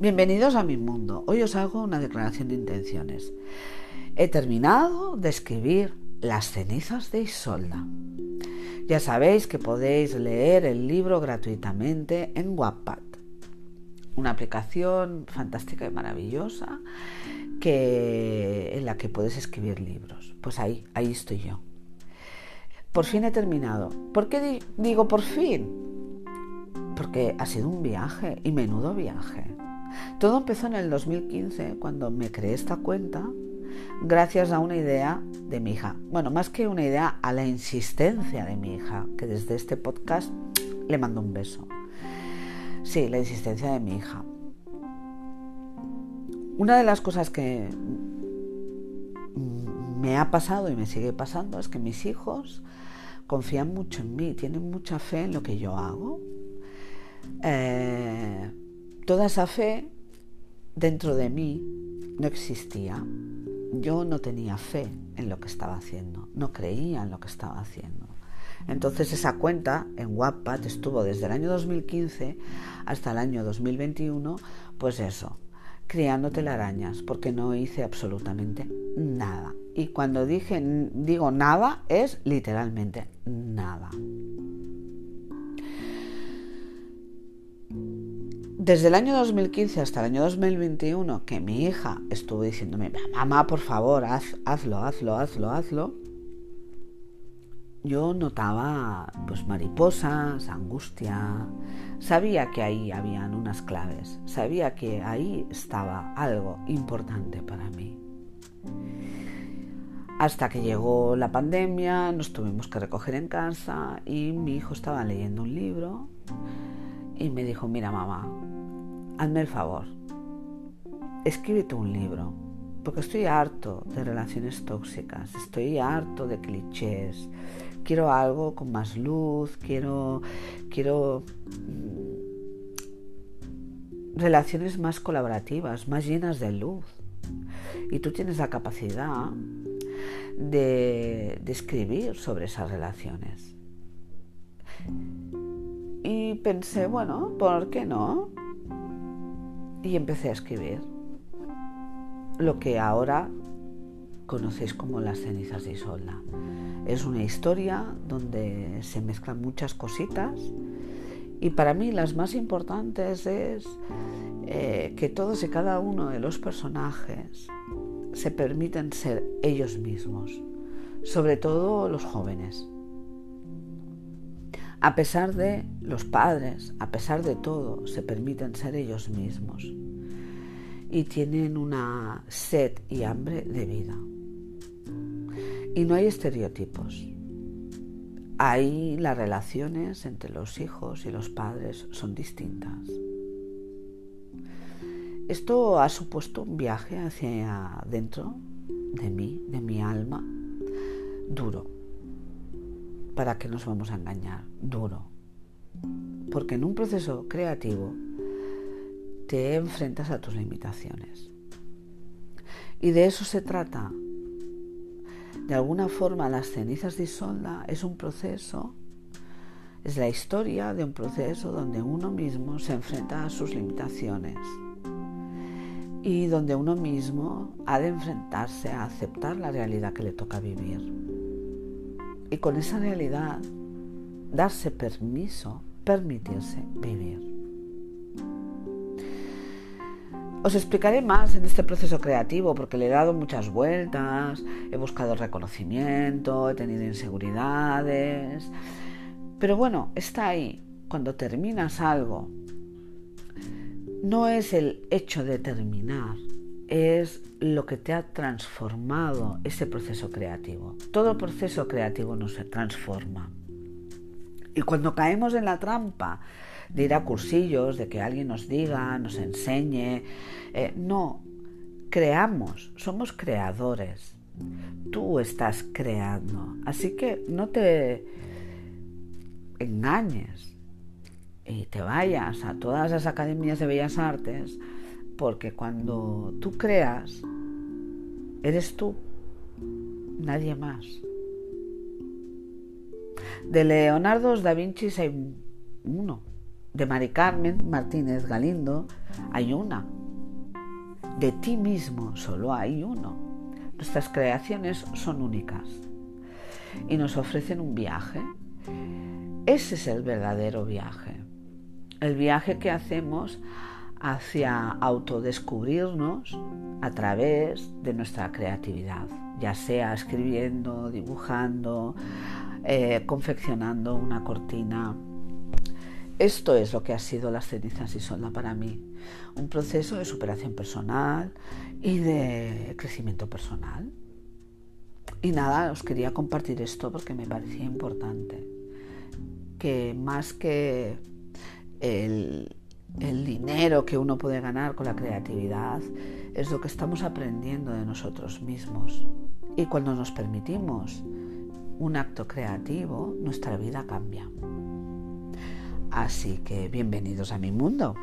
Bienvenidos a mi mundo. Hoy os hago una declaración de intenciones. He terminado de escribir Las cenizas de Isolda. Ya sabéis que podéis leer el libro gratuitamente en Wattpad, una aplicación fantástica y maravillosa que, en la que puedes escribir libros. Pues ahí, ahí estoy yo. Por fin he terminado. ¿Por qué digo por fin? porque ha sido un viaje y menudo viaje. Todo empezó en el 2015 cuando me creé esta cuenta gracias a una idea de mi hija. Bueno, más que una idea, a la insistencia de mi hija, que desde este podcast le mando un beso. Sí, la insistencia de mi hija. Una de las cosas que me ha pasado y me sigue pasando es que mis hijos confían mucho en mí, tienen mucha fe en lo que yo hago eh, toda esa fe dentro de mí no existía. Yo no tenía fe en lo que estaba haciendo, no creía en lo que estaba haciendo. Entonces esa cuenta en Wattpad estuvo desde el año 2015 hasta el año 2021, pues eso, criando telarañas, porque no hice absolutamente nada. Y cuando dije, digo nada, es literalmente nada. Desde el año 2015 hasta el año 2021, que mi hija estuvo diciéndome, mamá, por favor, haz, hazlo, hazlo, hazlo, hazlo, yo notaba pues mariposas, angustia, sabía que ahí habían unas claves, sabía que ahí estaba algo importante para mí. Hasta que llegó la pandemia, nos tuvimos que recoger en casa y mi hijo estaba leyendo un libro y me dijo, mira mamá, hazme el favor, escríbete un libro, porque estoy harto de relaciones tóxicas, estoy harto de clichés, quiero algo con más luz, quiero, quiero mm, relaciones más colaborativas, más llenas de luz. Y tú tienes la capacidad de, de escribir sobre esas relaciones. Y pensé, bueno, ¿por qué no? Y empecé a escribir lo que ahora conocéis como las cenizas de Isolda. Es una historia donde se mezclan muchas cositas y para mí las más importantes es eh, que todos y cada uno de los personajes se permiten ser ellos mismos, sobre todo los jóvenes. A pesar de los padres, a pesar de todo, se permiten ser ellos mismos y tienen una sed y hambre de vida. Y no hay estereotipos. Ahí las relaciones entre los hijos y los padres son distintas. Esto ha supuesto un viaje hacia dentro de mí, de mi alma, duro ¿para qué nos vamos a engañar? Duro. Porque en un proceso creativo te enfrentas a tus limitaciones. Y de eso se trata. De alguna forma, las cenizas de Isolda es un proceso, es la historia de un proceso donde uno mismo se enfrenta a sus limitaciones y donde uno mismo ha de enfrentarse a aceptar la realidad que le toca vivir y con esa realidad darse permiso, permitirse vivir. Os explicaré más en este proceso creativo porque le he dado muchas vueltas, he buscado reconocimiento, he tenido inseguridades, pero bueno, está ahí. Cuando terminas algo, no es el hecho de terminar, es lo que te ha transformado ese proceso creativo. Todo proceso creativo no se transforma. Y cuando caemos en la trampa de ir a cursillos, de que alguien nos diga, nos enseñe, eh, no, creamos, somos creadores. Tú estás creando. Así que no te engañes y te vayas a todas las academias de bellas artes porque cuando tú creas, eres tú, nadie más. De Leonardo da Vinci hay uno, de Mari Carmen Martínez Galindo hay una. De ti mismo solo hay uno. Nuestras creaciones son únicas y nos ofrecen un viaje. Ese es el verdadero viaje. El viaje que hacemos hacia autodescubrirnos a través de nuestra creatividad, ya sea escribiendo, dibujando, eh, confeccionando una cortina. Esto es lo que ha sido las cenizas y solda para mí. Un proceso de superación personal y de crecimiento personal. Y nada, os quería compartir esto porque me parecía importante. Que más que el, el dinero que uno puede ganar con la creatividad es lo que estamos aprendiendo de nosotros mismos. Y cuando nos permitimos un acto creativo, nuestra vida cambia. Así que bienvenidos a mi mundo.